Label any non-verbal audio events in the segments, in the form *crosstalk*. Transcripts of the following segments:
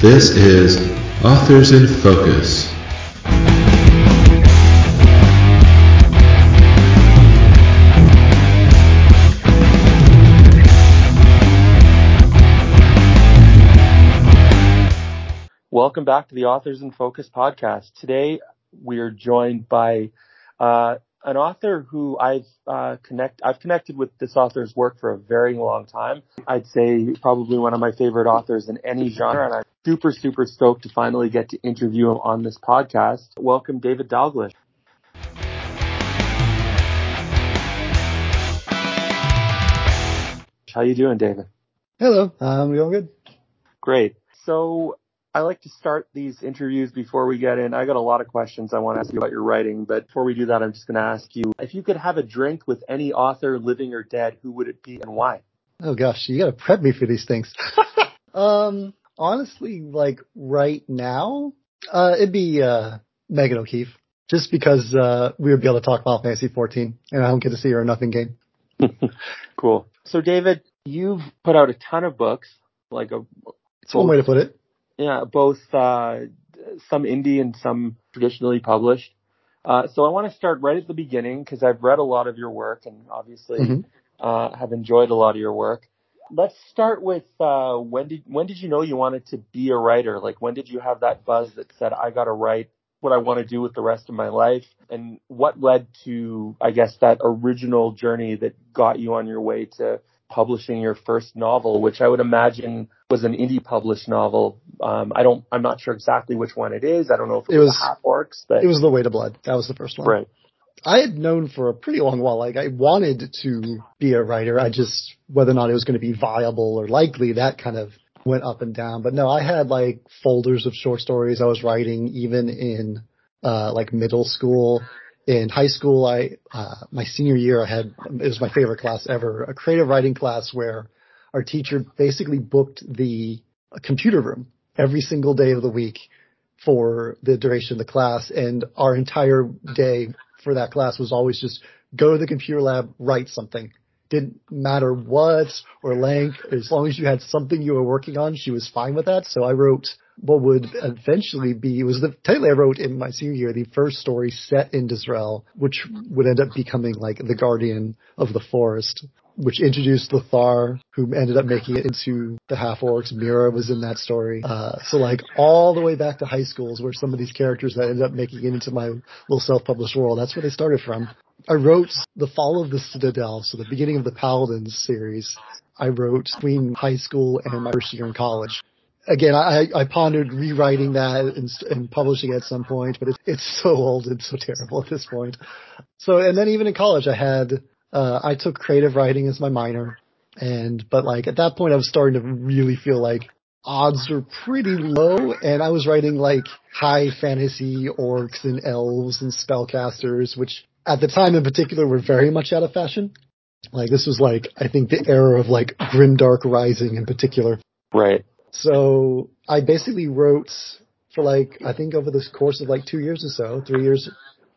This is Authors in Focus. Welcome back to the Authors in Focus podcast. Today we are joined by uh, an author who I've uh, connect I've connected with this author's work for a very long time. I'd say probably one of my favorite authors in any genre, and I'm super super stoked to finally get to interview him on this podcast. Welcome, David Dalglish. How you doing, David? Hello, um, we all good? Great. So I like to start these interviews before we get in. I got a lot of questions I want to ask you about your writing, but before we do that, I'm just going to ask you if you could have a drink with any author, living or dead, who would it be and why? Oh gosh, you got to prep me for these things. *laughs* um, honestly, like right now, uh, it'd be uh, Megan O'Keefe, just because uh, we would be able to talk about Fantasy 14, and I don't get to see her in nothing game. *laughs* cool. So, David, you've put out a ton of books, like a. It's one way to put it yeah, both uh, some indie and some traditionally published. Uh, so I want to start right at the beginning because I've read a lot of your work and obviously mm-hmm. uh, have enjoyed a lot of your work. Let's start with uh, when did when did you know you wanted to be a writer? Like when did you have that buzz that said I got to write what I want to do with the rest of my life? And what led to I guess that original journey that got you on your way to publishing your first novel, which I would imagine was an indie published novel. Um, I don't, I'm not sure exactly which one it is. I don't know if it, it was, was Half Orcs, but it was The Weight of Blood. That was the first one. Right. I had known for a pretty long while, like I wanted to be a writer. I just, whether or not it was going to be viable or likely, that kind of went up and down. But no, I had like folders of short stories I was writing even in, uh, like middle school in high school, I uh, my senior year, I had it was my favorite class ever, a creative writing class where our teacher basically booked the computer room every single day of the week for the duration of the class, and our entire day for that class was always just go to the computer lab, write something. Didn't matter what or length, as long as you had something you were working on, she was fine with that. So I wrote what would eventually be, was the title I wrote in my senior year, the first story set in Dezrel, which would end up becoming like the guardian of the forest, which introduced Lathaar, who ended up making it into the half orcs. Mira was in that story. Uh, so like all the way back to high schools where some of these characters that ended up making it into my little self-published world, that's where they started from. I wrote The Fall of the Citadel, so the beginning of the Paladins series. I wrote between high school and my first year in college again, I, I pondered rewriting that and, and publishing at some point, but it's, it's so old and so terrible at this point. So, and then even in college, I had, uh, I took creative writing as my minor. And, but like at that point, I was starting to really feel like odds were pretty low and I was writing like high fantasy orcs and elves and spellcasters, which at the time in particular were very much out of fashion. Like this was like, I think the era of like Grimdark Rising in particular. Right. So I basically wrote for like, I think over this course of like two years or so, three years,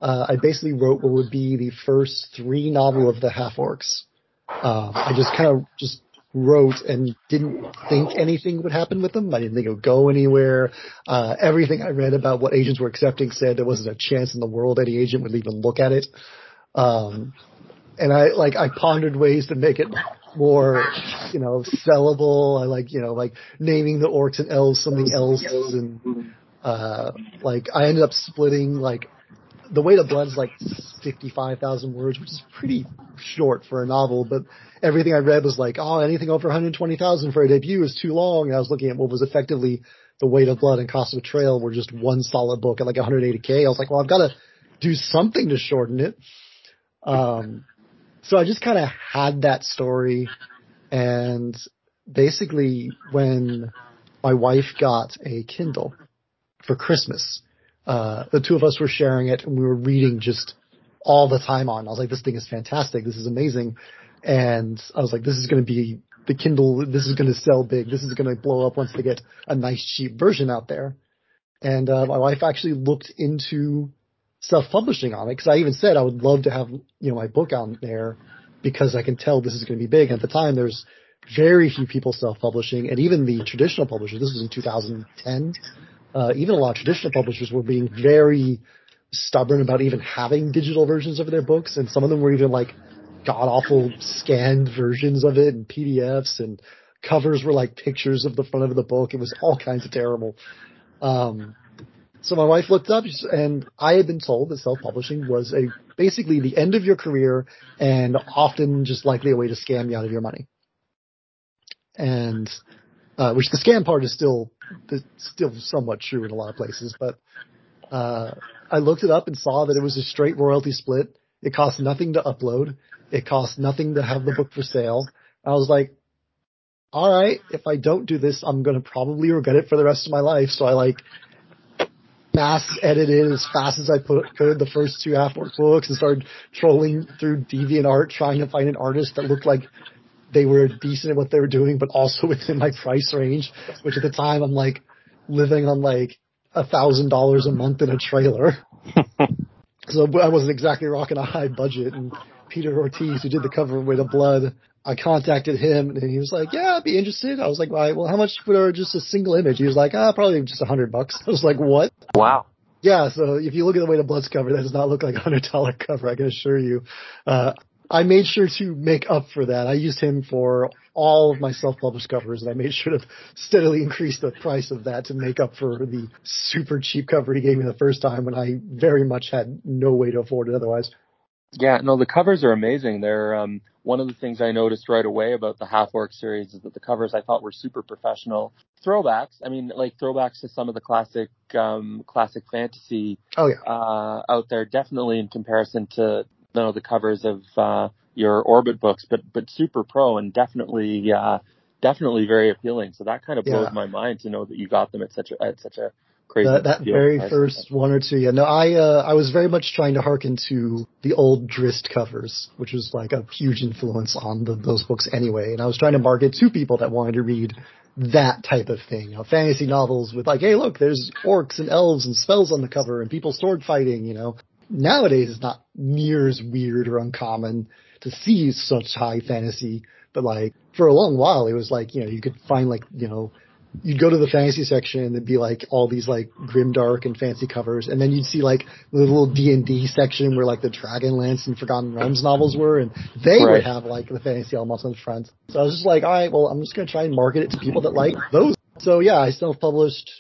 uh, I basically wrote what would be the first three novel of the half orcs. Uh, I just kind of just wrote and didn't think anything would happen with them. I didn't think it would go anywhere. Uh, everything I read about what agents were accepting said there wasn't a chance in the world any agent would even look at it. Um, and I like I pondered ways to make it more, you know, sellable. I like, you know, like naming the orcs and elves something else and, uh, like I ended up splitting like the weight of blood is like 55,000 words, which is pretty short for a novel, but everything I read was like, oh, anything over 120,000 for a debut is too long. And I was looking at what was effectively the weight of blood and cost of betrayal were just one solid book at like 180k. I was like, well, I've got to do something to shorten it. Um, so I just kind of had that story and basically when my wife got a Kindle for Christmas, uh, the two of us were sharing it and we were reading just all the time on. I was like, this thing is fantastic. This is amazing. And I was like, this is going to be the Kindle. This is going to sell big. This is going to blow up once they get a nice cheap version out there. And, uh, my wife actually looked into self-publishing on it because I even said I would love to have you know my book out there because I can tell this is going to be big. And at the time, there's very few people self-publishing, and even the traditional publishers. This was in 2010. Uh, even a lot of traditional publishers were being very stubborn about even having digital versions of their books, and some of them were even like god awful scanned versions of it and PDFs, and covers were like pictures of the front of the book. It was all kinds of terrible. Um, so my wife looked up and I had been told that self-publishing was a basically the end of your career and often just likely a way to scam you out of your money. And, uh, which the scam part is still, still somewhat true in a lot of places, but, uh, I looked it up and saw that it was a straight royalty split. It cost nothing to upload. It cost nothing to have the book for sale. I was like, all right, if I don't do this, I'm going to probably regret it for the rest of my life. So I like mass edited as fast as I put, could the first two half books and started trolling through DeviantArt trying to find an artist that looked like they were decent at what they were doing, but also *laughs* within my price range, which at the time I'm like living on like a thousand dollars a month in a trailer. *laughs* so I wasn't exactly rocking a high budget and Peter Ortiz, who did the cover of Weight of Blood, I contacted him and he was like, yeah, I'd be interested. I was like, well, well how much for just a single image? He was like, ah, probably just a hundred bucks. *laughs* I was like, what? Wow. Yeah, so if you look at the way the blood's cover, that does not look like a hundred dollar *laughs* cover, I can assure you. Uh, I made sure to make up for that. I used him for all of my self-published covers and I made sure to steadily increase the price of that to make up for the super cheap cover he gave me the first time when I very much had no way to afford it otherwise. Yeah, no, the covers are amazing. They're um, one of the things I noticed right away about the Half Orc series is that the covers I thought were super professional. Throwbacks, I mean, like throwbacks to some of the classic, um, classic fantasy. Oh yeah. Uh, out there, definitely in comparison to you know the covers of uh, your Orbit books, but but super pro and definitely uh, definitely very appealing. So that kind of blows yeah. my mind to know that you got them at such a at such a crazy. That, that very first one or two, yeah. No, I uh, I was very much trying to harken to the old Drizzt covers, which was like a huge influence on the, those books anyway. And I was trying to market to people that wanted to read that type of thing, you know, fantasy novels with like, hey, look, there's orcs and elves and spells on the cover and people sword fighting, you know. Nowadays, it's not near as weird or uncommon to see such high fantasy, but like for a long while, it was like, you know, you could find like, you know, you'd go to the fantasy section and there'd be like all these like grim dark and fancy covers, and then you'd see like the little D and D section where like the Dragonlance and Forgotten Realms novels were, and they right. would have like the fantasy elements on the front. So I was just like, all right, well, I'm just gonna try and market it to people that like those. So yeah, I self-published.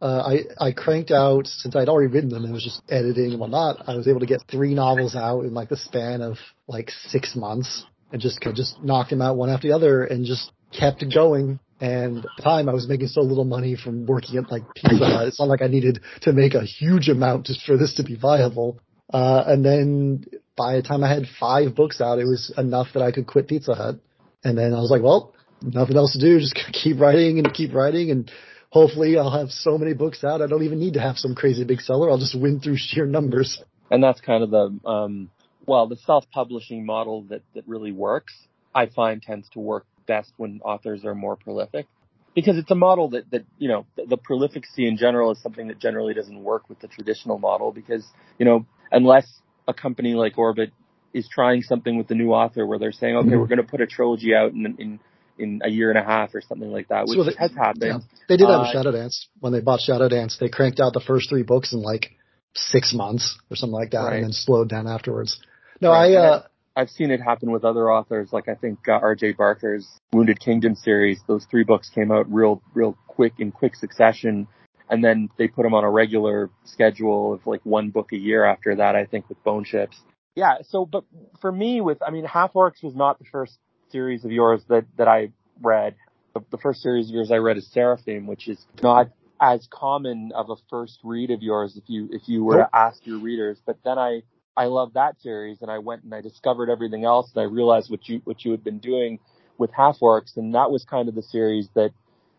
Uh, I I cranked out since I'd already written them and was just editing and whatnot. I was able to get three novels out in like the span of like six months, and just just knocked them out one after the other, and just kept going and at the time I was making so little money from working at like Pizza Hut. It's not like I needed to make a huge amount just for this to be viable. Uh, and then by the time I had five books out, it was enough that I could quit Pizza Hut. And then I was like, well, nothing else to do. Just *laughs* keep writing and keep writing. And hopefully I'll have so many books out. I don't even need to have some crazy big seller. I'll just win through sheer numbers. And that's kind of the, um, well, the self-publishing model that, that really works, I find tends to work best when authors are more prolific because it's a model that, that, you know, the, the prolificacy in general is something that generally doesn't work with the traditional model because, you know, unless a company like Orbit is trying something with the new author where they're saying, okay, mm-hmm. we're going to put a trilogy out in, in, in a year and a half or something like that, which so they, has happened. Yeah. They did that uh, with Shadow Dance. When they bought Shadow Dance, they cranked out the first three books in like six months or something like that right. and then slowed down afterwards. No, right. I, uh, I've seen it happen with other authors, like I think uh, R.J. Barker's Wounded Kingdom series. Those three books came out real, real quick in quick succession, and then they put them on a regular schedule of like one book a year after that. I think with Bone Ships. Yeah. So, but for me, with I mean, Half Orcs was not the first series of yours that that I read. The, the first series of yours I read is Seraphim, which is not as common of a first read of yours if you if you were to ask your readers. But then I I love that series and I went and I discovered everything else and I realized what you, what you had been doing with Half Orcs and that was kind of the series that,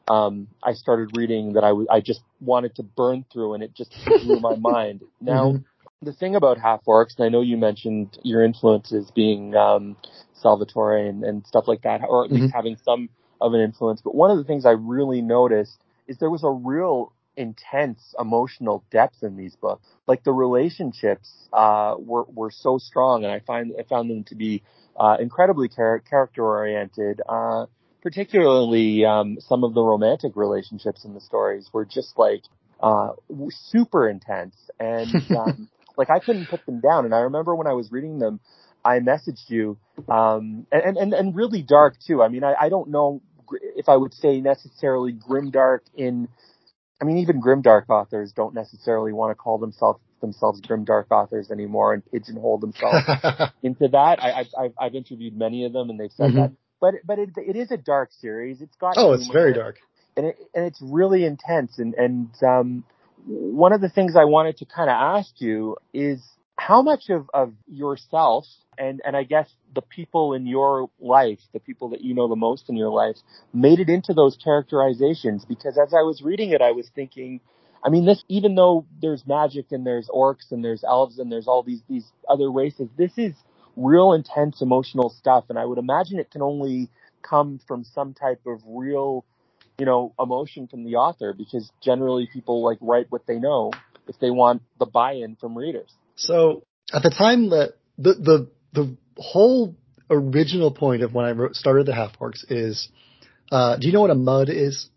um, I started reading that I, w- I just wanted to burn through and it just *laughs* blew my mind. Now, mm-hmm. the thing about Half Orcs, and I know you mentioned your influences being, um, Salvatore and, and stuff like that, or at mm-hmm. least having some of an influence, but one of the things I really noticed is there was a real intense emotional depth in these books. Like the relationships uh, were were so strong, and I find I found them to be uh, incredibly char- character oriented. Uh, particularly um, some of the romantic relationships in the stories were just like uh, super intense and *laughs* um, like I couldn't put them down. And I remember when I was reading them, I messaged you um, and, and and really dark too. I mean, I, I don't know if I would say necessarily grim dark in. I mean, even grimdark authors don't necessarily want to call themselves themselves grimdark authors anymore and pigeonhole themselves *laughs* into that. I, have I've interviewed many of them and they've said mm-hmm. that. But but it, it is a dark series. It's got oh, it's very dark, and it, and it's really intense. And and um, one of the things I wanted to kind of ask you is how much of of yourself and and I guess the people in your life, the people that you know the most in your life, made it into those characterizations. Because as I was reading it, I was thinking I mean, this, even though there's magic and there's orcs and there's elves and there's all these, these other races, this is real intense emotional stuff. And I would imagine it can only come from some type of real, you know, emotion from the author because generally people like write what they know if they want the buy-in from readers. So at the time that the, the, the whole original point of when I wrote, started the half orcs is, uh, do you know what a mud is?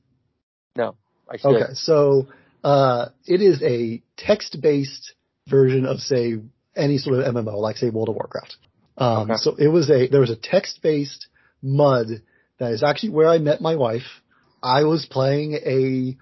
No, I should. Okay. So, uh, it is a text-based version of, say, any sort of MMO, like say World of Warcraft. Um, okay. So it was a there was a text-based mud that is actually where I met my wife. I was playing a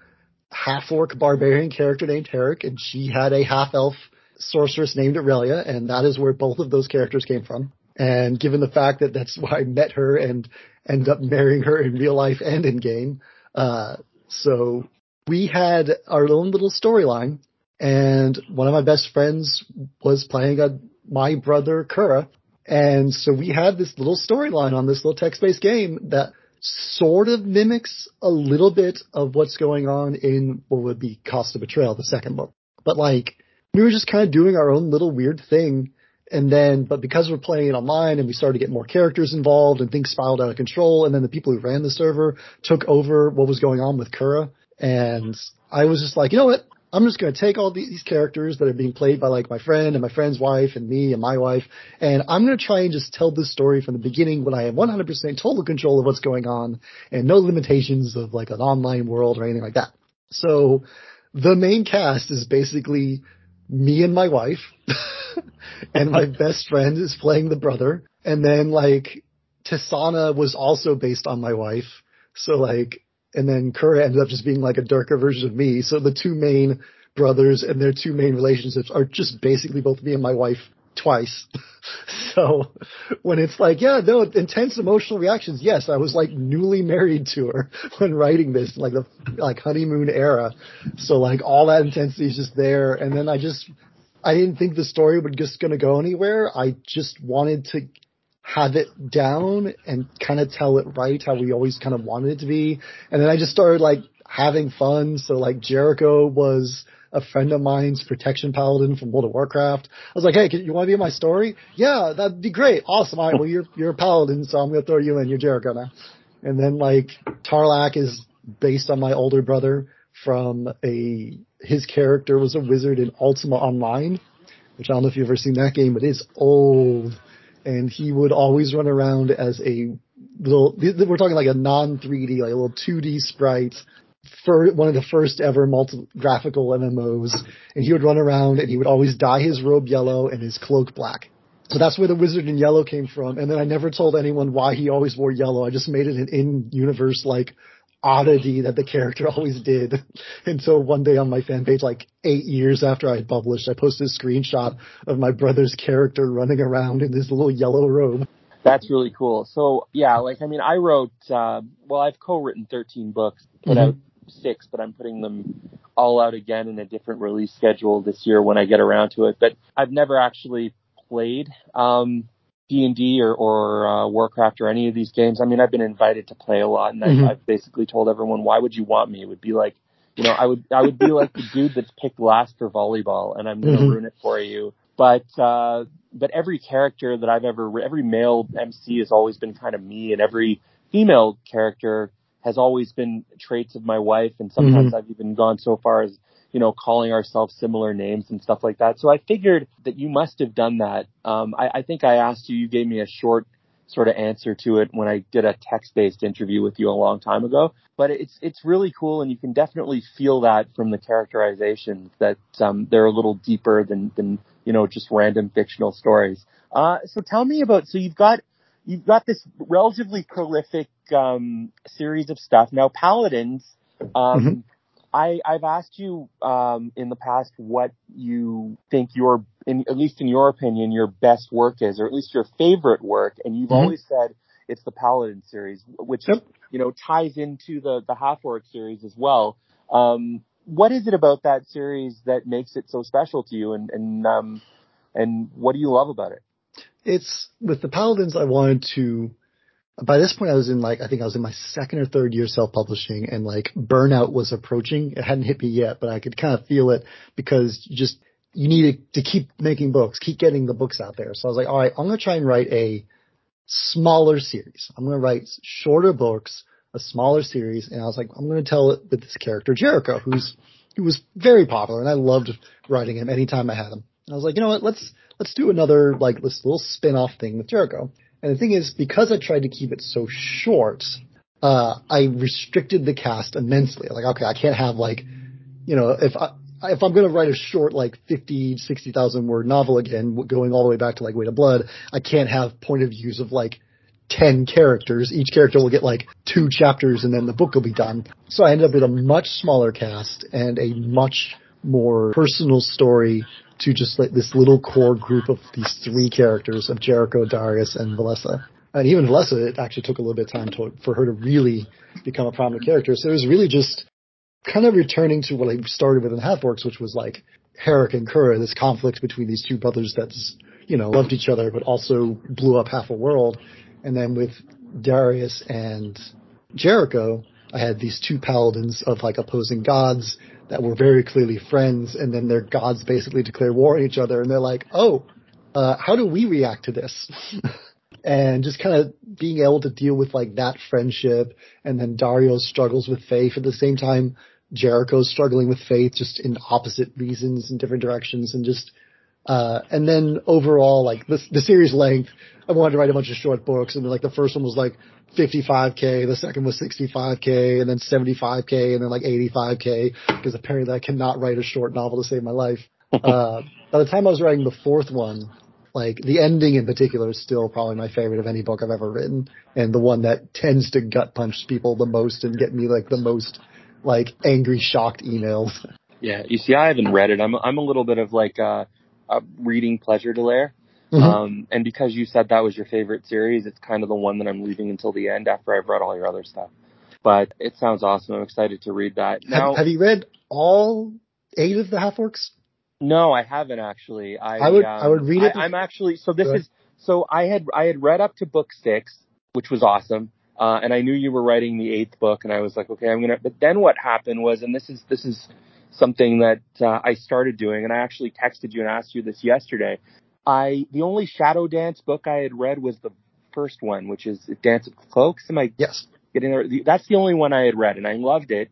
half-orc barbarian character named Harruq, and she had a half-elf sorceress named Aurelia, and that is where both of those characters came from. And given the fact that that's why I met her and end up marrying her in real life and in game, uh, so we had our own little storyline, and one of my best friends was playing a my brother Qurrah, and so we had this little storyline on this little text-based game that sort of mimics a little bit of what's going on in what would be Cost of Betrayal, the second book. But like, we were just kind of doing our own little weird thing. And then, but because we're playing it online and we started to get more characters involved and things spiraled out of control, and then the people who ran the server took over what was going on with Qurrah, and I was just like, you know what? I'm just going to take all these characters that are being played by like my friend and my friend's wife and me and my wife, and I'm going to try and just tell this story from the beginning when I have 100% total control of what's going on and no limitations of like an online world or anything like that. So the main cast is basically me and my wife, *laughs* and my *laughs* best friend is playing the brother, and then like Tessanna was also based on my wife. So like and then Qurrah ended up just being like a darker version of me. So the two main brothers and their two main relationships are just basically both me and my wife twice. *laughs* so when it's like, yeah, no, intense emotional reactions. Yes, I was like newly married to her *laughs* when writing this, like the like honeymoon era. So like all that intensity is just there. And then I just, I didn't think the story would just gonna go anywhere. I just wanted to have it down and kind of tell it right how we always kind of wanted it to be. And then I just started like having fun. So like Jerico was a friend of mine's protection paladin from World of Warcraft. I was like, hey, can, you want to be in my story? Yeah, that'd be great. Awesome. All right, well you're you're a paladin, so I'm gonna throw you in. You're Jerico now. And then like Tarlak is based on my older brother from a his character was a wizard in Ultima Online, which I don't know if you've ever seen that game, but it's old and he would always run around as a little. We're talking like a non 3D, like a little 2D sprite for one of the first ever multi graphical MMOs, and he would run around and he would always dye his robe yellow and his cloak black. So that's where the wizard in yellow came from. And then I never told anyone why he always wore yellow. I just made it an in-universe like oddity that the character *laughs* always did until one day on my fan page, like eight years after I had published, I posted a screenshot of my brother's character running around in this little yellow robe. That's really cool. So yeah, like I mean, I wrote. Uh, well, I've co-written 13 books, put mm-hmm. out six, but I'm putting them all out again in a different release schedule this year when I get around to it. But I've never actually played. Um, D&D or, or uh, Warcraft or any of these games. I mean, I've been invited to play a lot, and mm-hmm. I've, I've basically told everyone, "Why would you want me?" It would be like, you know, I would I would be like the dude that's picked last for volleyball, and I'm going to mm-hmm. ruin it for you. But uh, but every character that I've ever, every male MC has always been kind of me, and every female character has always been traits of my wife, and sometimes mm-hmm. I've even gone so far as you know, calling ourselves similar names and stuff like that. So I figured that you must have done that. Um, I, I think I asked you, you gave me a short sort of answer to it when I did a text-based interview with you a long time ago. But it's it's really cool, and you can definitely feel that from the characterizations that um, they're a little deeper than than you know just random fictional stories. Uh, so tell me about so you've got you've got this relatively prolific um, series of stuff now. Paladins. Um, mm-hmm. I, I've asked you um, in the past what you think your, in, at least in your opinion, your best work is, or at least your favorite work, and you've mm-hmm. always said it's the Paladin series, which yep. you know ties into the the Half Orc series as well. Um, what is it about that series that makes it so special to you, and and um, and what do you love about it? It's with the Paladins. I wanted to by this point I was in like I think I was in my second or third year self publishing and like burnout was approaching. It hadn't hit me yet, but I could kind of feel it because just you needed to keep making books, keep getting the books out there. So I was like, all right, I'm gonna try and write a smaller series. I'm gonna write shorter books, a smaller series, and I was like, I'm gonna tell it with this character Jerico, who's who was very popular, and I loved writing him anytime I had him. And I was like, you know what, let's let's do another like this little spin off thing with Jerico. And the thing is, because I tried to keep it so short, uh, I restricted the cast immensely. Like, okay, I can't have like, you know, if I, if I'm going to write a short, like 50, 60,000 word novel again, going all the way back to like Weight of Blood, I can't have point of views of like 10 characters. Each character will get like two chapters and then the book will be done. So I ended up with a much smaller cast and a much more personal story to just like this little core group of these three characters of Jerico, Darius, and Valessa. And even Valessa, it actually took a little bit of time to, for her to really become a prominent character. So it was really just kind of returning to what I started with in Half Orcs, which was like Harruq and Qurrah, this conflict between these two brothers that's, you know, loved each other, but also blew up half a world. And then with Darius and Jerico, I had these two paladins of like opposing gods that were very clearly friends, and then their gods basically declare war on each other, and they're like, oh, uh, how do we react to this? *laughs* and just kind of being able to deal with like that friendship, and then Dario's struggles with faith at the same time. Jerico's struggling with faith, just in opposite reasons in different directions, and just uh, and then overall, like the series length, I wanted to write a bunch of short books, and like the first one was like 55k, the second was 65k, and then 75k, and then like 85k, because apparently I cannot write a short novel to save my life. *laughs* uh, by the time I was writing the fourth one, like the ending in particular is still probably my favorite of any book I've ever written, and the one that tends to gut punch people the most and get me like the most like angry, shocked emails. *laughs* Yeah, you see, I haven't read it. I'm I'm a little bit of like a, a reading pleasure delay. Mm-hmm. Um, and because you said that was your favorite series, it's kind of the one that I'm leaving until the end after I've read all your other stuff. But it sounds awesome. I'm excited to read that. Now, have, have you read all eight of the half orcs? No, I haven't actually. I, I would um, I would read it. I, am actually so this is so I had I had read up to book six, which was awesome. Uh, and I knew you were writing the eighth book, and I was like, okay, I'm gonna. But then what happened was, and this is this is something that uh, I started doing, and I actually texted you and asked you this yesterday. I the only Shadow Dance book I had read was the first one, which is Dance of Cloaks. Am I yes getting there? That's the only one I had read, and I loved it.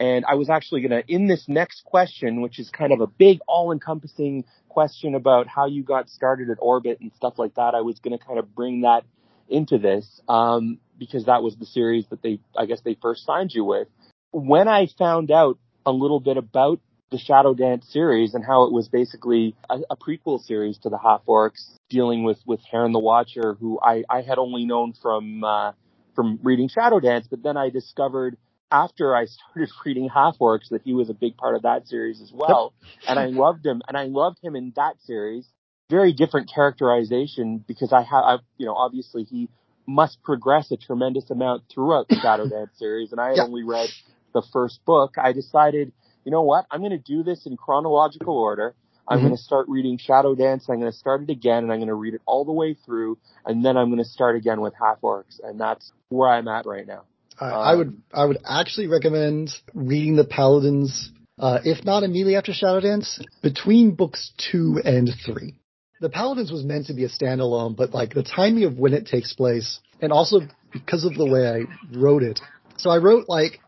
And I was actually gonna in this next question, which is kind of a big, all-encompassing question about how you got started at Orbit and stuff like that. I was gonna kind of bring that into this um, because that was the series that they, I guess, they first signed you with. When I found out a little bit about the Shadow Dance series and how it was basically a, a prequel series to the Half Orcs, dealing with with Haern the Watcher, who I I had only known from uh, from reading Shadow Dance, but then I discovered after I *laughs* started reading Half Orcs that he was a big part of that series as well, *laughs* and I loved him, and I loved him in that series. Very different characterization because I have, you know, obviously he must progress a tremendous amount throughout the Shadow *coughs* Dance series, and I had only read the first book. I decided you know what? I'm going to do this in chronological order. I'm mm-hmm. going to start reading Shadow Dance. I'm going to start it again and I'm going to read it all the way through. And then I'm going to start again with Half Orcs. And that's where I'm at right now. Uh, um, I would, I would actually recommend reading the Paladins, uh, if not immediately after Shadow Dance, between books two and three. The Paladins was meant to be a standalone, but like the timing of when it takes place and also because of the way I wrote it. So I wrote like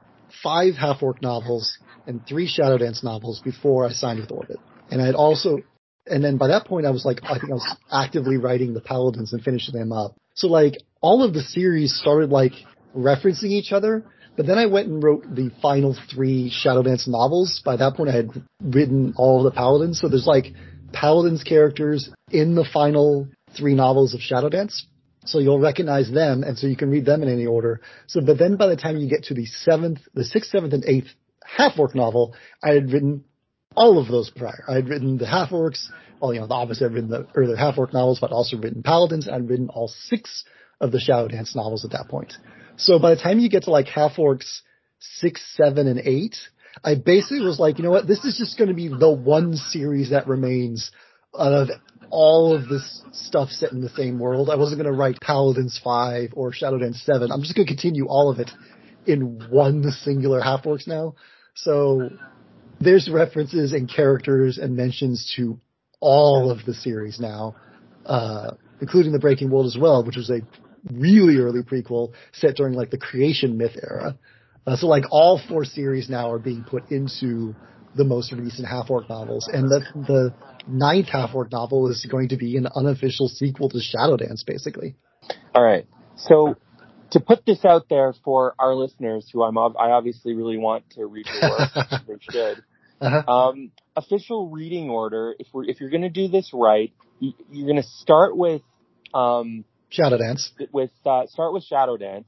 five half orc novels and three Shadow Dance novels before I signed with Orbit. And I had also, and then by that point I was like, I think I was actively writing the Paladins and finishing them up. So like all of the series started like referencing each other, but then I went and wrote the final three Shadow Dance novels. By that point I had written all the Paladins, so there's like Paladins characters in the final three novels of Shadowdance. So you'll recognize them, and so you can read them in any order. So, but then by the time you get to the seventh, the sixth, seventh, and eighth half orc novel, I had written all of those prior. I had written the half orcs, well, you know, the obviously I've written the earlier half orc novels, but also written paladins. I'd written all six of the Shadowdance novels at that point. So by the time you get to like half orcs six, seven, and eight, I basically was like, you know what, this is just going to be the one series that remains out of all of this stuff set in the same world. I wasn't going to write Paladins 5 or Shadowdance 7. I'm just going to continue all of it in one singular half orcs now. So there's references and characters and mentions to all of the series now, uh, including the Breaking World as well, which was a really early prequel set during like the creation myth era. Uh, so like all four series now are being put into the most recent half orc novels, and the the ninth half orc novel is going to be an unofficial sequel to Shadowdance, basically. All right, so to put this out there for our listeners, who I'm I obviously really want to read your work, *laughs* they should. Uh-huh. Um, official reading order. If we're if you're going to do this right, you, are going to start with um, Shadowdance. With uh, start with Shadowdance.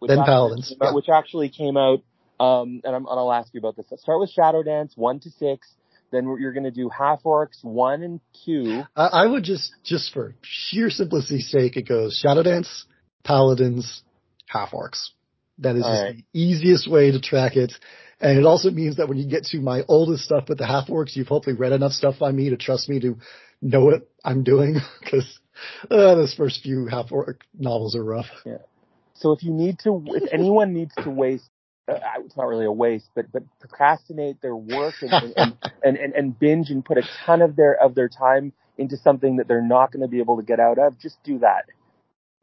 Then Paladins, yeah. which actually came out. Um, and, I'm, and I'll ask you about this. Start with Shadowdance one to six. Then you're going to do half orcs one and two. I, I would just just for sheer simplicity's sake, it goes shadow dance, Paladins, half orcs. That is just right. the easiest way to track it. And it also means that when you get to my oldest stuff with the half orcs, you've hopefully read enough stuff by me to trust me to know what I'm doing *laughs* because uh, those first few half orc novels are rough. Yeah. So if you need to, if anyone needs to waste, it's not really a waste, but but procrastinate their work and and, *laughs* and, and, and binge and put a ton of their of their time into something that they're not going to be able to get out of, just do that.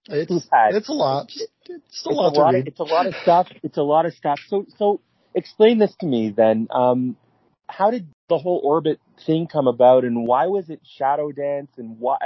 It's it's a lot. It's, it's a lot. A lot of, it's a lot of stuff. It's a lot of stuff. So so explain this to me then. Um, how did the whole orbit thing come about, and why was it shadow dance, and why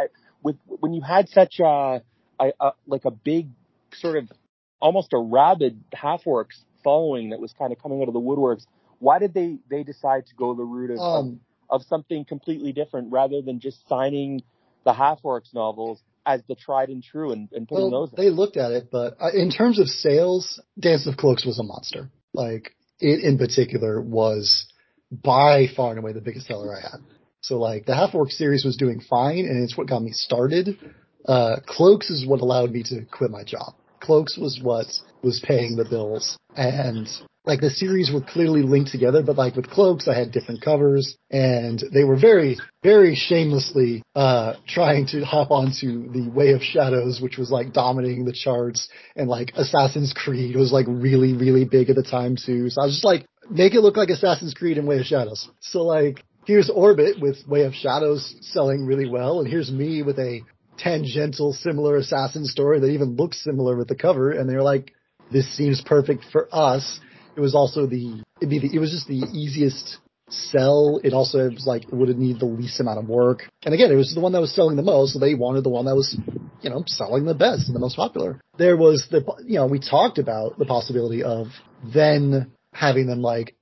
with when you had such a, a, a like a big sort of almost a rabid half orcs following that was kind of coming out of the woodworks. Why did they they decide to go the route of, um, of, of something completely different rather than just signing the half orcs novels as the tried and true and, and putting well, those? In? They looked at it, but uh, in terms of sales, Dance of Cloaks was a monster. Like it in particular was by far and away the biggest seller I had. So like the Half Orc series was doing fine and it's what got me started. Uh, Cloaks is what allowed me to quit my job. Cloaks was what was paying the bills and like the series were clearly linked together, but like with Cloaks, I had different covers and they were very, very shamelessly, uh, trying to hop onto the Way of Shadows, which was like dominating the charts and like Assassin's Creed was like really, really big at the time too. So I was just like, make it look like Assassin's Creed and Way of Shadows. So like, here's Orbit with Way of Shadows selling really well and here's me with a tangential similar assassin story that even looks similar with the cover and they're like, this seems perfect for us it was also the it'd be the, it was just the easiest sell. It also was like would it would need the least amount of work. And again, it was the one that was selling the most, so they wanted the one that was, you know, selling the best and the most popular. There was the you know, we talked about the possibility of then having them like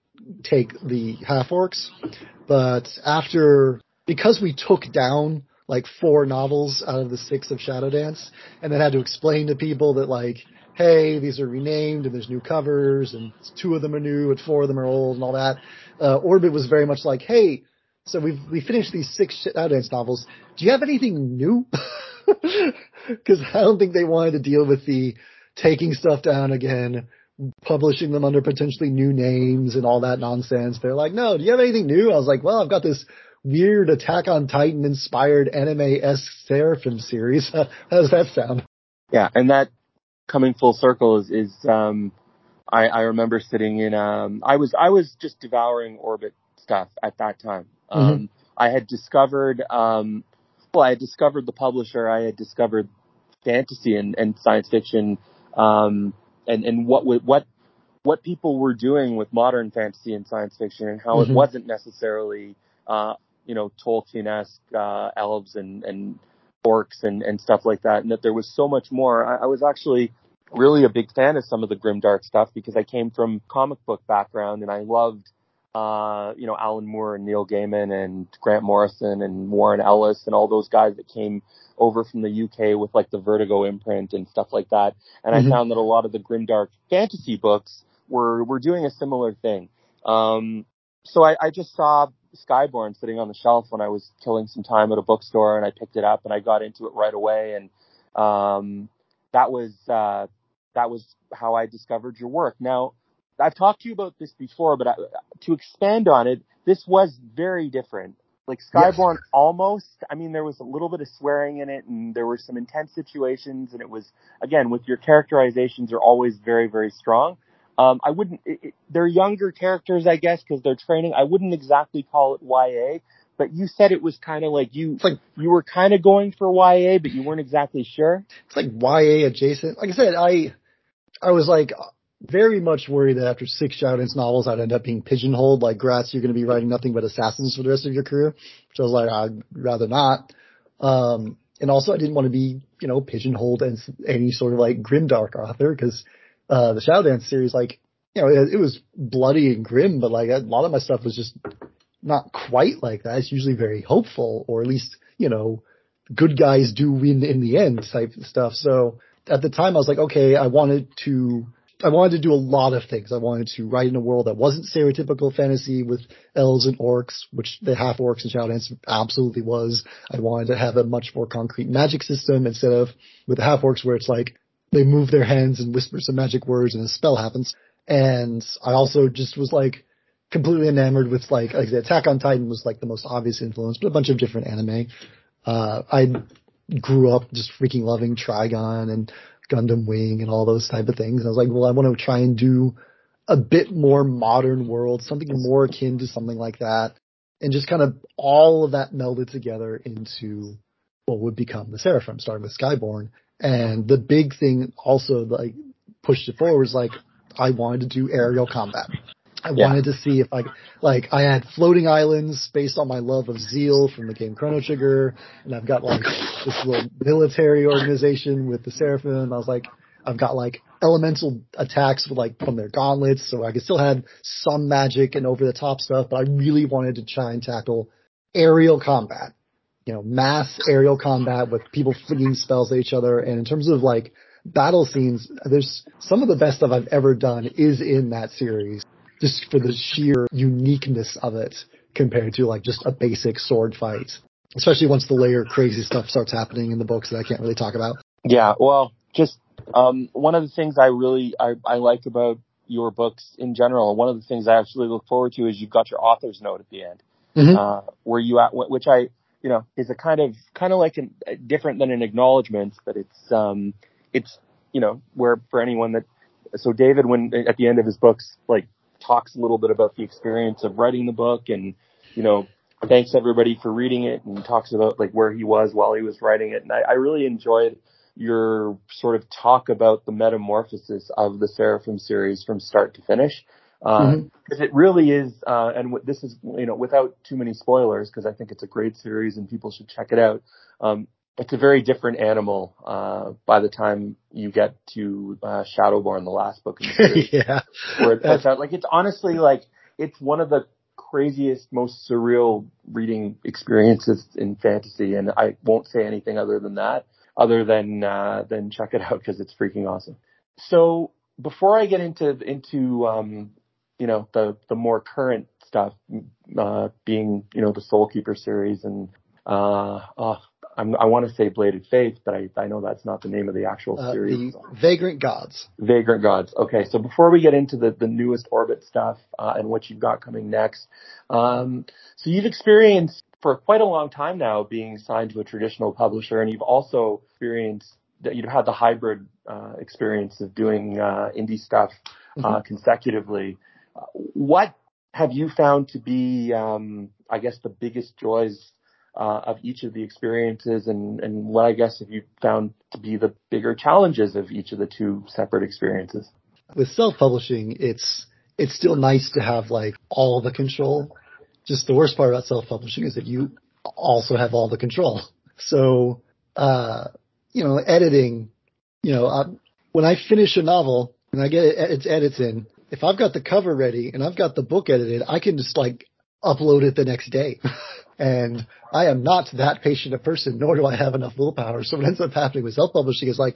take the half orcs, but after because we took down like four novels out of the six of Shadowdance, and then had to explain to people that like hey, these are renamed and there's new covers and two of them are new and four of them are old and all that. Uh, Orbit was very much like, hey, so we've we finished these six Shadowdance novels. Do you have anything new? *laughs* Because I don't think they wanted to deal with the taking stuff down again, publishing them under potentially new names and all that nonsense. They're like, no, do you have anything new? I was like, well, I've got this weird Attack on Titan inspired anime-esque Seraphim series. *laughs* How does that sound? Yeah, and that coming full circle is, is um, I, I remember sitting in, um, I was, I was just devouring Orbit stuff at that time. Mm-hmm. Um, mm-hmm. I had discovered, um, well, I had discovered the publisher. I had discovered fantasy and, and science fiction, um, and, and what, what, what people were doing with modern fantasy and science fiction and how mm-hmm. it wasn't necessarily, uh, you know, Tolkien-esque, uh, elves and, and, orcs and, and stuff like that, and that there was so much more. I, I was actually really a big fan of some of the grimdark stuff because I came from comic book background and I loved uh, you know, Alan Moore and Neil Gaiman and Grant Morrison and Warren Ellis and all those guys that came over from the UK with like the Vertigo imprint and stuff like that. And mm-hmm. I found that a lot of the grimdark fantasy books were were doing a similar thing. Um, so I, I just saw Skyborn sitting on the shelf when I was killing some time at a bookstore, and I picked it up and I got into it right away. And um, that was uh, that was how I discovered your work. Now, I've talked to you about this before, but I, to expand on it, this was very different. Like Skyborn yes. almost, I mean, there was a little bit of swearing in it and there were some intense situations and it was, again, with your characterizations are always very, very strong. Um, I wouldn't, it, it, they're younger characters, I guess, because they're training. I wouldn't exactly call it YA, but you said it was kind of like you, like, you were kind of going for YA, but you weren't exactly sure. It's like YA adjacent. Like I said, I, I was like, very much worried that after six Shadowdance novels, I'd end up being pigeonholed. Like, Gratz, you're going to be writing nothing but assassins for the rest of your career. Which I was like, I'd rather not. Um, and also I didn't want to be, you know, pigeonholed as any sort of like grimdark author because, uh, the Shadowdance series, like, you know, it, it, was bloody and grim, but like a lot of my stuff was just not quite like that. It's usually very hopeful or at least, you know, good guys do win in the end type stuff. So at the time I was like, okay, I wanted to I wanted to do a lot of things. I wanted to write in a world that wasn't stereotypical fantasy with elves and orcs, which the half orcs and Shadowdance absolutely was. I wanted to have a much more concrete magic system instead of with the half orcs where it's like they move their hands and whisper some magic words and a spell happens. And I also just was like completely enamored with like, like the Attack on Titan was like the most obvious influence, but a bunch of different anime. Uh, I grew up just freaking loving Trigun and Gundam Wing and all those type of things. And I was like, well, I want to try and do a bit more modern world, something more akin to something like that. And just kind of all of that melded together into what would become the Seraphim, starting with Skyborn. And the big thing also like pushed it forward was like, I wanted to do aerial combat. I yeah. wanted to see if I like I had floating islands based on my love of Zeal from the game Chrono Trigger, and I've got like this little military organization with the Seraphim. I was like, I've got like elemental attacks with like from their gauntlets, so I could still have some magic and over the top stuff, but I really wanted to try and tackle aerial combat. You know, mass aerial combat with people flinging spells at each other, and in terms of like battle scenes, there's some of the best stuff I've ever done is in that series just for the sheer uniqueness of it compared to like just a basic sword fight. Especially once the layer of crazy stuff starts happening in the books that I can't really talk about. Yeah, well, just um, one of the things I really I, I like about your books in general, one of the things I actually look forward to is you've got your author's note at the end, mm-hmm. uh, where you at, which I you know is a kind of kind of like an, different than an acknowledgement, but it's um it's you know where for anyone that so David when at the end of his books like talks a little bit about the experience of writing the book and, you know, thanks everybody for reading it and talks about like where he was while he was writing it. And I, I really enjoyed your sort of talk about the metamorphosis of the Seraphim series from start to finish. Uh, mm-hmm. it really is, uh, and w- this is, you know, without too many spoilers, cause I think it's a great series and people should check it out. Um, it's a very different animal uh, by the time you get to uh, Shadowborn, the last book. in The *laughs* yeah, where it out like it's honestly like it's one of the craziest, most surreal reading experiences in fantasy, and I won't say anything other than that, other than uh, than check it out because it's freaking awesome. So before I get into into um, you know the the more current stuff, uh, being you know the Soulkeeper series and uh, oh, I'm, i want to say Bladed Faith, but I, I know that's not the name of the actual uh, series. The Vagrant Gods. Vagrant Gods. Okay, so before we get into the, the newest Orbit stuff uh, and what you've got coming next, um, so you've experienced for quite a long time now being signed to a traditional publisher, and you've also experienced that you've had the hybrid uh, experience of doing uh, indie stuff uh, mm-hmm. consecutively. What have you found to be, um, I guess, the biggest joys uh, of each of the experiences and, and what I guess have you found to be the bigger challenges of each of the two separate experiences? With self-publishing, it's, it's still nice to have like all the control. Just the worst part about self-publishing is that you also have all the control. *laughs* So uh, you know, editing, you know, uh, when I finish a novel and I get it, its edits in, if I've got the cover ready and I've got the book edited, I can just like upload it the next day. *laughs* and I am not that patient a person, nor do I have enough willpower. So what ends up happening with self-publishing is like,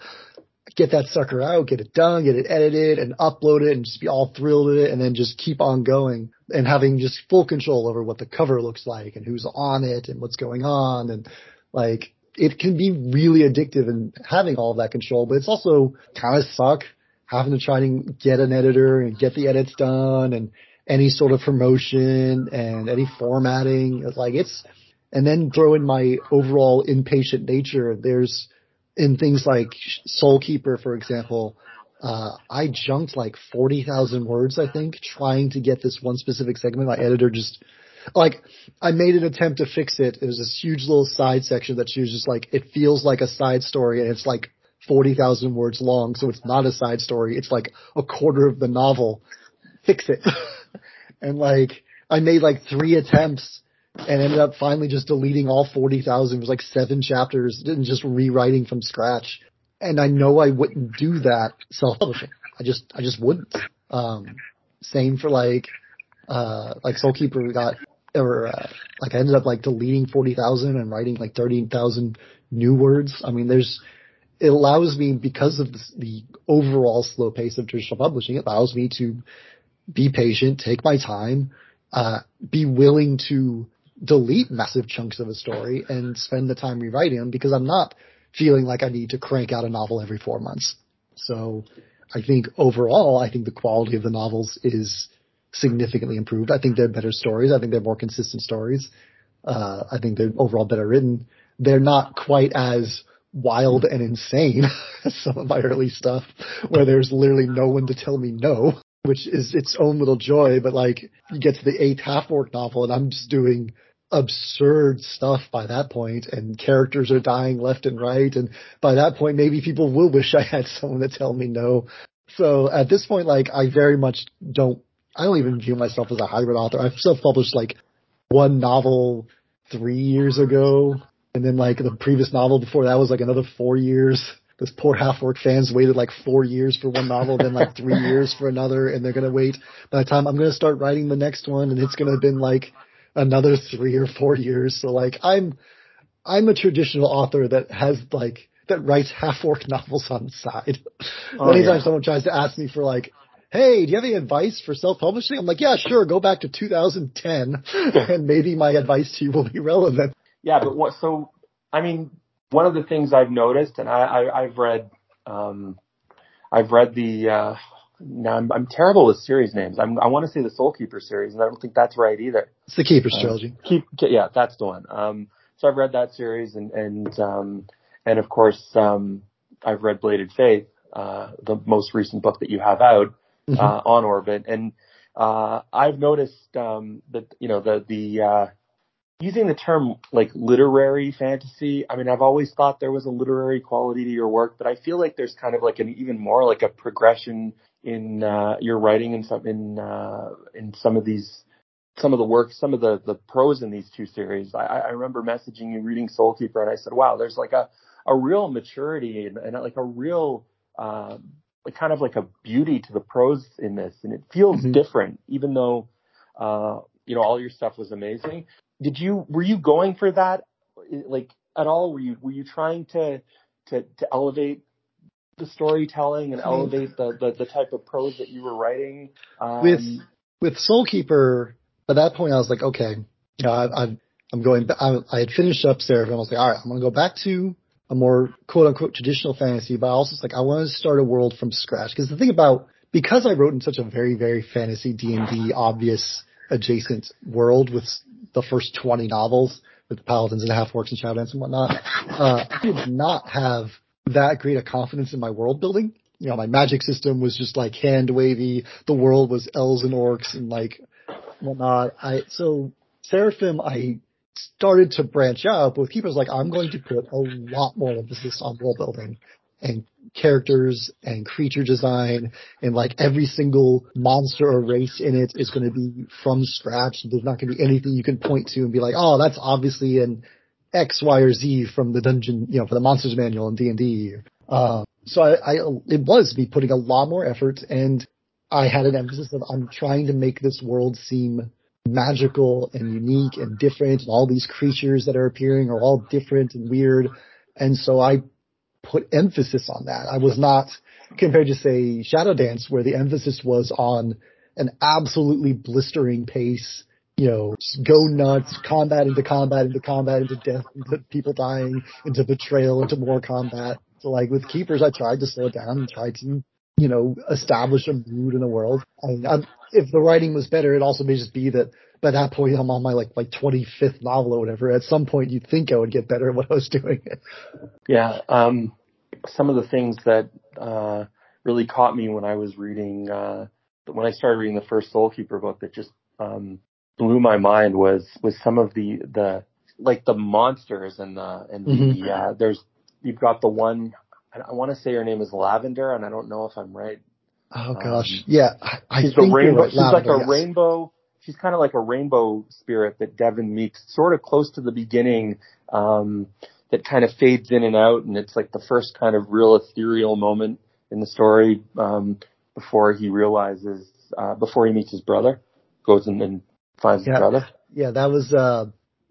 get that sucker out, get it done, get it edited and upload it and just be all thrilled with it and then just keep on going and having just full control over what the cover looks like and who's on it and what's going on and like it can be really addictive and having all of that control, but it's also kind of suck having to try and get an editor and get the edits done and any sort of promotion and any formatting. It's like it's, and then throw in my overall impatient nature. There's in things like Soulkeeper, for example, uh, I junked like 40,000 words, I think, trying to get this one specific segment. My editor just, like, I made an attempt to fix it. It was this huge little side section that she was just like, it feels like a side story and it's like 40,000 words long. So it's not a side story. It's like a quarter of the novel. Fix it. *laughs* and like, I made like three attempts and ended up finally just deleting all 40,000. It was like seven chapters and just rewriting from scratch. And I know I wouldn't do that self-publishing. I just, I just wouldn't. Um, same for like, uh, like Soulkeeper we got, or, uh, like I ended up like deleting 40,000 and writing like 13,000 new words. I mean, there's, it allows me because of the, overall slow pace of traditional publishing, it allows me to be patient, take my time, uh, be willing to delete massive chunks of a story and spend the time rewriting them because I'm not feeling like I need to crank out a novel every four months. So I think overall, I think the quality of the novels is significantly improved. I think they're better stories. I think they're more consistent stories. Uh, I think they're overall better written. They're not quite as wild mm. and insane *laughs* some of my early stuff where there's literally no one to tell me no, which is its own little joy. But like you get to the eighth half orc novel and I'm just doing absurd stuff by that point and characters are dying left and right. And by that point, maybe people will wish I had *laughs* someone to tell me no. So at this point, like I very much don't, I don't even view myself as a hybrid author. I've self-published like one novel three years ago. And then like the previous novel before that was like another four years. This poor half orc fans waited like four years for one novel, then like three *laughs* years for another, and they're gonna wait by the time I'm gonna start writing the next one, and it's gonna have been like another three or four years. So like I'm, I'm a traditional author that has like, that writes half orc *laughs* novels on the side. Oh, Anytime yeah. someone tries to ask me for like, hey, do you have any advice for self-publishing? I'm like, yeah, sure, go back to 2010 *laughs* and maybe my advice to you will be relevant. Yeah, but what, so, I mean, one of the things I've noticed, and I, I I've read, um, I've read the, uh, now I'm, I'm terrible with series names. I'm, I want to say the Soulkeeper series, and I don't think that's right either. It's the Keepers uh, trilogy. Keep, yeah, that's the one. Um, so I've read that series, and and um, and of course, um, I've read Bladed Faith, uh, the most recent book that you have out mm-hmm. uh, on Orbit, and uh, I've noticed um, that you know the the uh, using the term like literary fantasy, I mean, I've always thought there was a literary quality to your work, but I feel like there's kind of like an even more like a progression in uh, your writing in some in uh, in some of these some of the work, some of the the prose in these two series. I, I remember messaging you reading Soulkeeper, and I said, "Wow, there's like a a real maturity and, and like a real uh, like kind of like a beauty to the prose in this, and it feels mm-hmm. different, even though uh, you know all your stuff was amazing. Did you were you going for that like at all? Were you were you trying to to to elevate the storytelling and elevate the, the, the type of prose that you were writing. Um, with with Soulkeeper, at that point I was like, okay, you know, I, I'm I'm going. I, I had finished up Seraphim. I was like, all right, I'm going to go back to a more quote unquote traditional fantasy, but I also was like I want to start a world from scratch because the thing about because I wrote in such a very very fantasy D and D obvious adjacent world with the first 20 novels with the paladins and half orcs and shadowlands and whatnot, uh, I did not have that great a confidence in my world building. You know, my magic system was just like hand wavy. The world was elves and orcs and like whatnot. I so Seraphim, I started to branch out, but with Keepers, like I'm going to put a lot more emphasis on world building and characters and creature design and like every single monster or race in it is going to be from scratch. There's not going to be anything you can point to and be like, oh, that's obviously an X, Y, or Z from the dungeon, you know, for the monsters manual in D and D. Uh, so I, I, it was me putting a lot more effort and I had an emphasis of I'm trying to make this world seem magical and unique and different and all these creatures that are appearing are all different and weird. And so I put emphasis on that. I was not compared to say Shadowdance where the emphasis was on an absolutely blistering pace, you know, go nuts, combat into combat into combat into death, into people dying, into betrayal, into more combat. So like with Keepers, I tried to slow down and tried to, you know, establish a mood in the world. I mean, I'm, um, if the writing was better, it also may just be that by that point I'm on my like like 25th novel or whatever. At some point you'd think I would get better at what I was doing. *laughs* yeah. Um, some of the things that, uh, really caught me when I was reading, uh, when I started reading the first Soulkeeper book that just, um, blew my mind was, was some of the, the, like the monsters and the, and mm-hmm. the, uh, there's, you've got the one, I want to say her name is Lavender and I don't know if I'm right. Oh gosh. Um, yeah. I, I she's think rainbow, right, she's like a yes. rainbow, she's kind of like a rainbow spirit that Devin meets sort of close to the beginning, um, that kind of fades in and out, and it's like the first kind of real ethereal moment in the story um, before he realizes, uh, before he meets his brother, goes and, and finds yeah. his brother. Yeah, that was uh,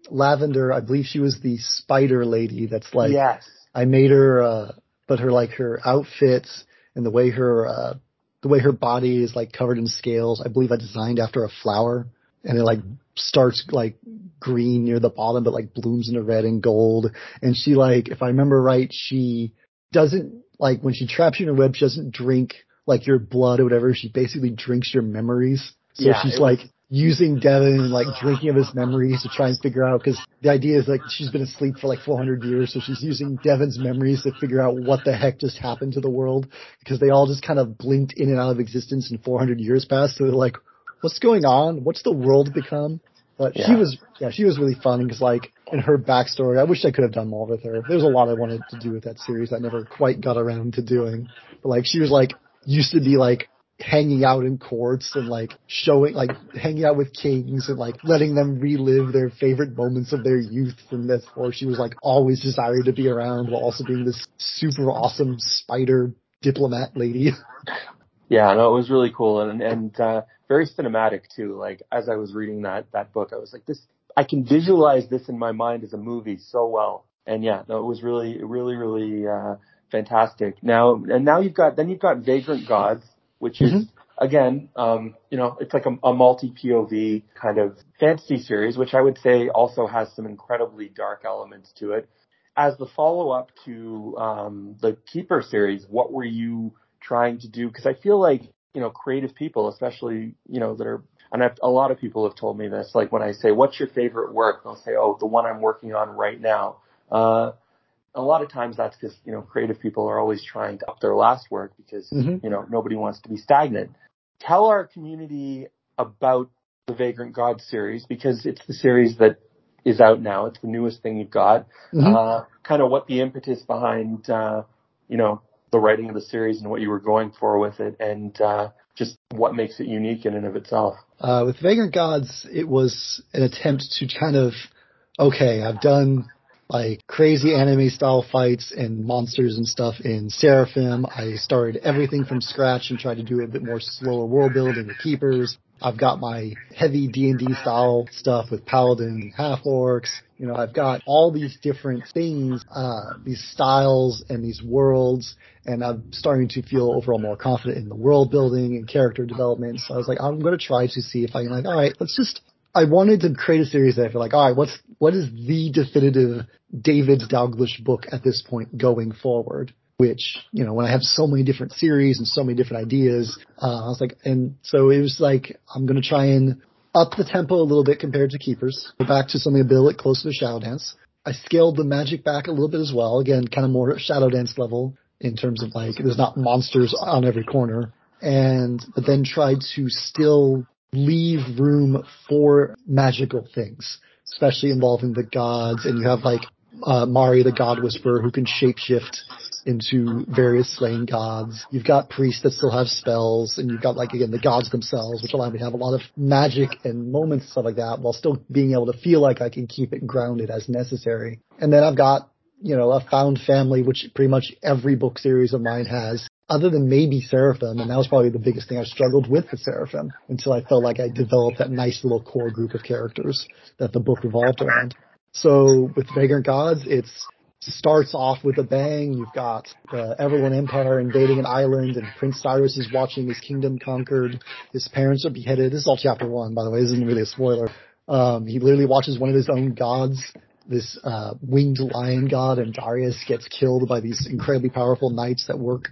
Lavender. I believe she was the spider lady. That's like yes. I made her, uh, but her like her outfits and the way her uh, the way her body is like covered in scales. I believe I designed after a flower, and it like starts like green near the bottom, but like blooms into red and gold. And she like, if I remember right, she doesn't like when she traps you in a web, she doesn't drink like your blood or whatever. She basically drinks your memories. So yeah, she's like was... using Devin and like drinking of his memories to try and figure out because the idea is like she's been asleep for like 400 years, so she's using Devin's memories to figure out what the heck just happened to the world because they all just kind of blinked in and out of existence in 400 years past. So they're like, what's going on? What's the world become? But yeah. she was, yeah, she was really fun because like in her backstory, I wish I could have done more with her. There's a lot I wanted to do with that series I never quite got around to doing. But like she was like, used to be like hanging out in courts and like showing, like hanging out with kings and like letting them relive their favorite moments of their youth from and therefore she was like always desired to be around while also being this super awesome spider diplomat lady. Yeah, no, it was really cool and, and, uh, very cinematic too. Like as I was reading that, that book, I was like, this, I can visualize this in my mind as a movie so well. And yeah, no, it was really, really, really, uh, fantastic. Now, and now you've got, then you've got Vagrant Gods, which is, mm-hmm. again, um, you know, it's like a, a multi POV kind of fantasy series, which I would say also has some incredibly dark elements to it. As the follow up to, um, the Keeper series, what were you trying to do? Cause I feel like you know, creative people, especially, you know, that are, and I've, a lot of people have told me this, like when I say, what's your favorite work? They'll say, oh, the one I'm working on right now. Uh, a lot of times that's because, you know, creative people are always trying to up their last work because, mm-hmm. you know, nobody wants to be stagnant. Tell our community about the Vagrant God series because it's the series that is out now. It's the newest thing you've got. Mm-hmm. Uh, kind of what the impetus behind, uh, you know, the writing of the series and what you were going for with it, and uh, just what makes it unique in and of itself. Uh, with Vagrant Gods, it was an attempt to kind of, okay, I've done like crazy anime style fights and monsters and stuff in Seraphim. I started everything from scratch and tried to do a bit more slower world building with keepers. I've got my heavy D&D style stuff with paladins and half orcs. You know, I've got all these different things, uh, these styles and these worlds, and I'm starting to feel overall more confident in the world building and character development. So I was like, I'm going to try to see if I can like, all right, let's just, I wanted to create a series that I feel like, all right, what's, what is the definitive David Dalglish book at this point going forward? which, you know, when I have so many different series and so many different ideas, uh, I was like, and so it was like, I'm going to try and up the tempo a little bit compared to Keepers, go back to something a bit closer to Shadowdance. I scaled the magic back a little bit as well. Again, kind of more Shadowdance level in terms of like, there's not monsters on every corner. And, but then tried to still leave room for magical things, especially involving the gods. And you have like, uh, Mari, the God Whisperer, who can shapeshift into various slain gods. You've got priests that still have spells, and you've got like again the gods themselves, which allow me to have a lot of magic and moments and stuff like that, while still being able to feel like I can keep it grounded as necessary. And then I've got you know, a found family, which pretty much every book series of mine has, other than maybe Seraphim, and that was probably the biggest thing I struggled with the Seraphim until I felt like I developed that nice little core group of characters that the book revolved around. So with Vagrant Gods, it starts off with a bang. You've got the Everlorn Empire invading an island, and Prince Cyrus is watching his kingdom conquered. His parents are beheaded. This is all chapter one, by the way. This isn't really a spoiler. Um, he literally watches one of his own gods this uh, winged lion god, Endarius gets killed by these incredibly powerful knights that work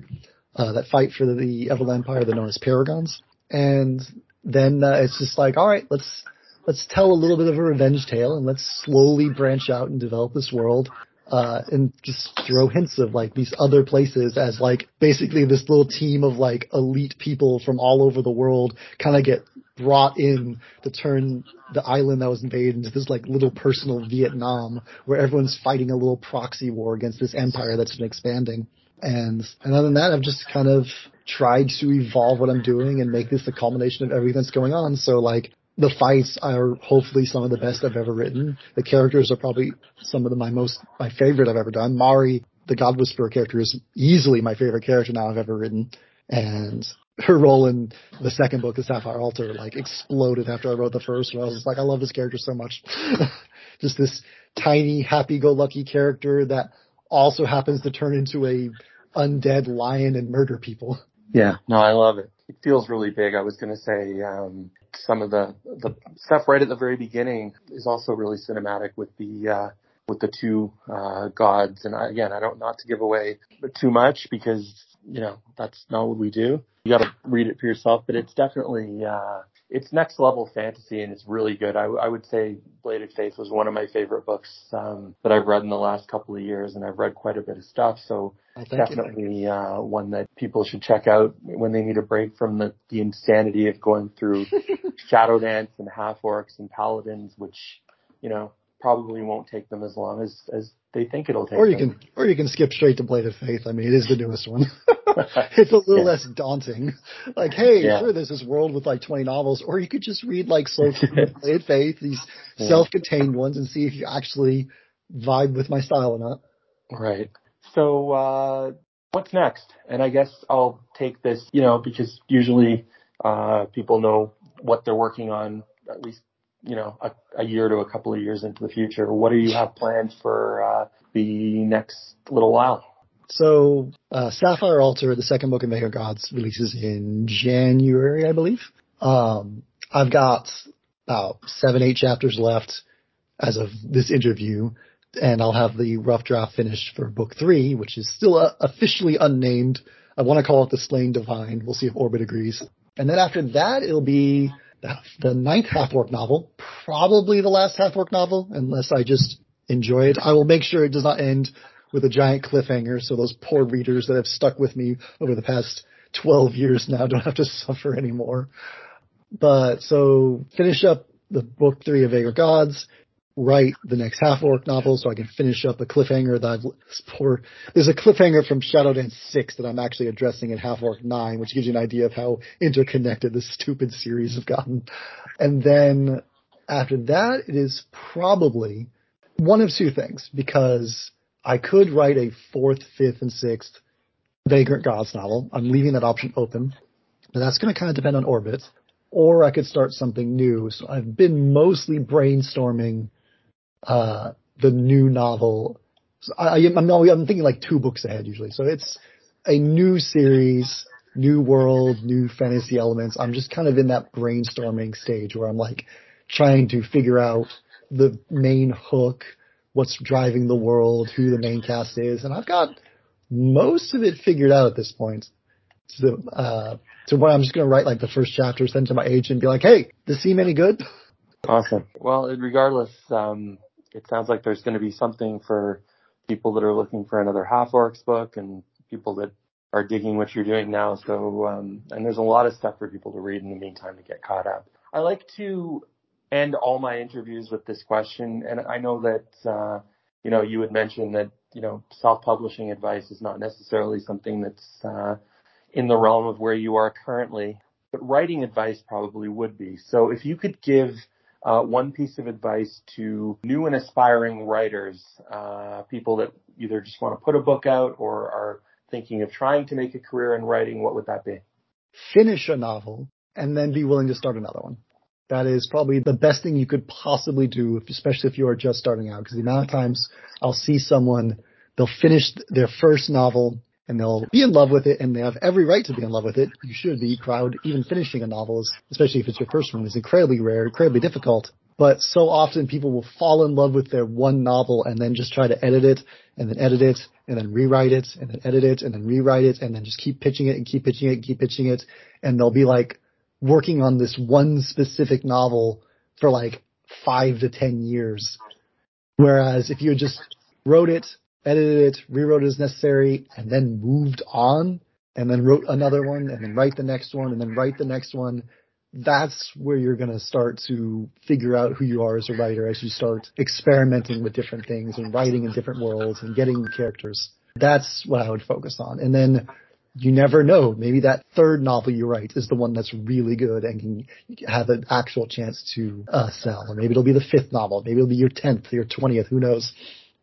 uh, that fight for the, Evil Empire. They're known as Paragons, and then uh, it's just like, all right, let's let's tell a little bit of a revenge tale, and let's slowly branch out and develop this world. Uh, and just throw hints of like these other places as like basically this little team of like elite people from all over the world kind of get brought in to turn the island that was invaded into this like little personal Vietnam where everyone's fighting a little proxy war against this empire that's been expanding. And, and other than that, I've just kind of tried to evolve what I'm doing and make this the culmination of everything that's going on. So like, the fights are hopefully some of the best I've ever written. The characters are probably some of the, my most, my favorite I've ever done. Mari, the God Whisperer character is easily my favorite character now I've ever written. And her role in the second book, The Sapphire Altar, like exploded after I wrote the first one. I was just like, I love this character so much. *laughs* just this tiny, happy-go-lucky character that also happens to turn into a undead lion and murder people. Yeah, no, I love it. It feels really big. I was going to say um, some of the the stuff right at the very beginning is also really cinematic with the uh, with the two uh, gods. And I, again, I don't not to give away too much because you know that's not what we do. You got to read it for yourself, but it's definitely uh, it's next level fantasy and it's really good. I, I would say Bladed Faith was one of my favorite books um, that I've read in the last couple of years, and I've read quite a bit of stuff. So oh, definitely uh, one that people should check out when they need a break from the, the insanity of going through *laughs* Shadowdance and Half Orcs and Paladins, which you know probably won't take them as long as as they think it'll take. Or you them. can or you can skip straight to Bladed Faith. I mean, it is the newest one. *laughs* *laughs* it's a little yeah. less daunting. Like, hey, yeah. sure, there's this world with like 20 novels, or you could just read like Soul *laughs* Bladed Faith, these yeah. self-contained ones, and see if you actually vibe with my style or not. Right. So, uh, what's next? And I guess I'll take this, you know, because usually uh, people know what they're working on at least you know, a, year to a couple of years into the future. What do you have planned for uh, the next little while? So, uh, Sapphire Altar, the second book of Vagrant Gods, releases in January, I believe. Um, I've got about seven, eight chapters left as of this interview, and I'll have the rough draft finished for book three, which is still uh, officially unnamed. I want to call it the Slain Divine. We'll see if Orbit agrees. And then after that, it'll be the ninth half-orc novel, probably the last half-orc novel, unless I just enjoy it. I will make sure it does not end with a giant cliffhanger, so those poor readers that have stuck with me over the past 12 years now don't have to *laughs* suffer anymore. But so finish up the book three of Vagrant Gods, write the next half orc novel so I can finish up a cliffhanger that I've poor, there's a cliffhanger from Shadowdance 6 that I'm actually addressing in half orc 9, which gives you an idea of how interconnected this stupid series have gotten. And then after that, it is probably one of two things because I could write a fourth, fifth, and sixth Vagrant Gods novel. I'm leaving that option open, but that's going to kind of depend on Orbit. Or I could start something new. So I've been mostly brainstorming uh, the new novel. So I, am I'm, I'm thinking like two books ahead usually. So it's a new series, new world, new fantasy elements. I'm just kind of in that brainstorming stage where I'm like trying to figure out the main hook, what's driving the world, who the main cast is, and I've got most of it figured out at this point. So, uh, so what I'm just going to write like the first chapter, send to my agent, and be like, "Hey, does seem any good?" Awesome. Well, regardless, um, it sounds like there's going to be something for people that are looking for another half orcs book and people that are digging what you're doing now. So, um, and there's a lot of stuff for people to read in the meantime to get caught up. I like to end all my interviews with this question, and I know that uh, you know you had mentioned that you know, self-publishing advice is not necessarily something that's uh, in the realm of where you are currently, but writing advice probably would be. So if you could give uh, one piece of advice to new and aspiring writers, uh, people that either just want to put a book out or are thinking of trying to make a career in writing, what would that be? Finish a novel and then be willing to start another one. That is probably the best thing you could possibly do, especially if you are just starting out. Because the amount of times I'll see someone, they'll finish their first novel and they'll be in love with it and they have every right to be in love with it. You should be. Crowd, even finishing a novel, especially if it's your first one, is incredibly rare, incredibly difficult. But so often people will fall in love with their one novel and then just try to edit it and then edit it and then rewrite it and then edit it and then rewrite it and then just keep pitching it and keep pitching it and keep pitching it. And they'll be like working on this one specific novel for like five to ten years. Whereas if you just wrote it, edited it, rewrote it as necessary, and then moved on, and then wrote another one, and then write the next one, and then write the next one, that's where you're going to start to figure out who you are as a writer as you start experimenting with different things and writing in different worlds and getting characters. That's what I would focus on. And then you never know. Maybe that third novel you write is the one that's really good and can have an actual chance to uh, sell. Or maybe it'll be the fifth novel. Maybe it'll be your tenth, your twentieth. Who knows?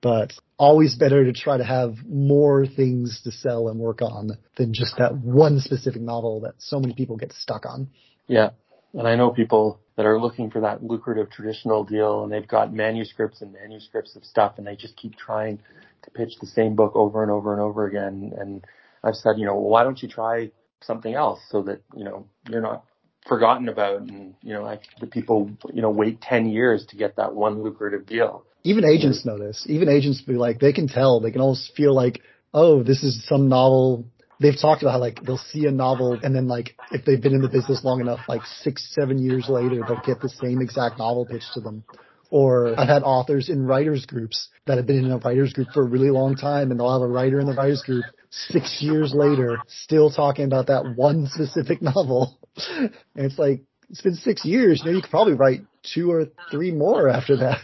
But always better to try to have more things to sell and work on than just that one specific novel that so many people get stuck on. Yeah. And I know people that are looking for that lucrative traditional deal and they've got manuscripts and manuscripts of stuff and they just keep trying to pitch the same book over and over and over again. And I've said, you know, well, why don't you try something else so that, you know, you're not forgotten about and, you know, like the people, you know, wait 10 years to get that one lucrative deal. Even agents know this. Even agents be like, they can tell, they can almost feel like, oh, this is some novel they've talked about how like they'll see a novel and then like if they've been in the business long enough, like six, seven years later, they'll get the same exact novel pitched to them. Or I've had authors in writers groups that have been in a writers group for a really long time and they'll have a writer in the writers group six years later still talking about that one specific novel. and it's like, it's been six years. You know, you could probably write two or three more after that.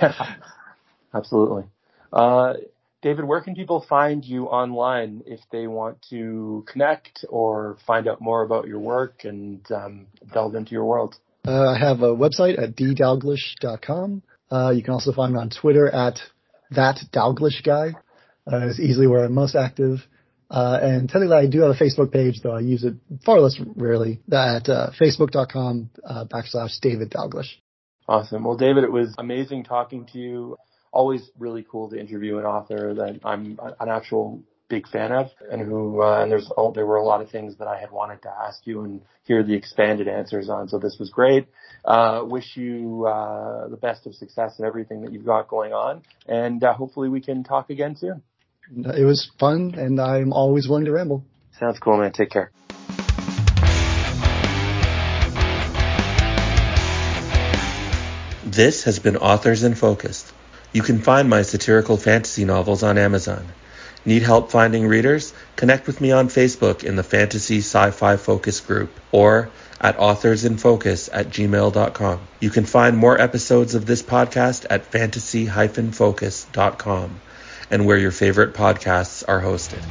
Yeah, absolutely. Uh, David, where can people find you online if they want to connect or find out more about your work and um, delve into your world? Uh, I have a website at ddalglish.com. Uh, you can also find me on Twitter at that Dalglish guy. Uh, is easily where I'm most active. Uh, and technically I do have a Facebook page, though I use it far less rarely, at uh, facebook.com uh, backslash David Dalglish. Awesome. Well, David, it was amazing talking to you always really cool to interview an author that I'm an actual big fan of and who uh, and there's oh, there were a lot of things that I had wanted to ask you and hear the expanded answers on so this was great. Uh, wish you uh, the best of success in everything that you've got going on and uh, hopefully we can talk again soon. It was fun and I'm always willing to ramble. Sounds cool man. Take care. This has been Authors in Focus. You can find my satirical fantasy novels on Amazon. Need help finding readers? Connect with me on Facebook in the Fantasy Sci-Fi Focus group or at authorsinfocus at gmail.com. You can find more episodes of this podcast at fantasy-focus.com and where your favorite podcasts are hosted.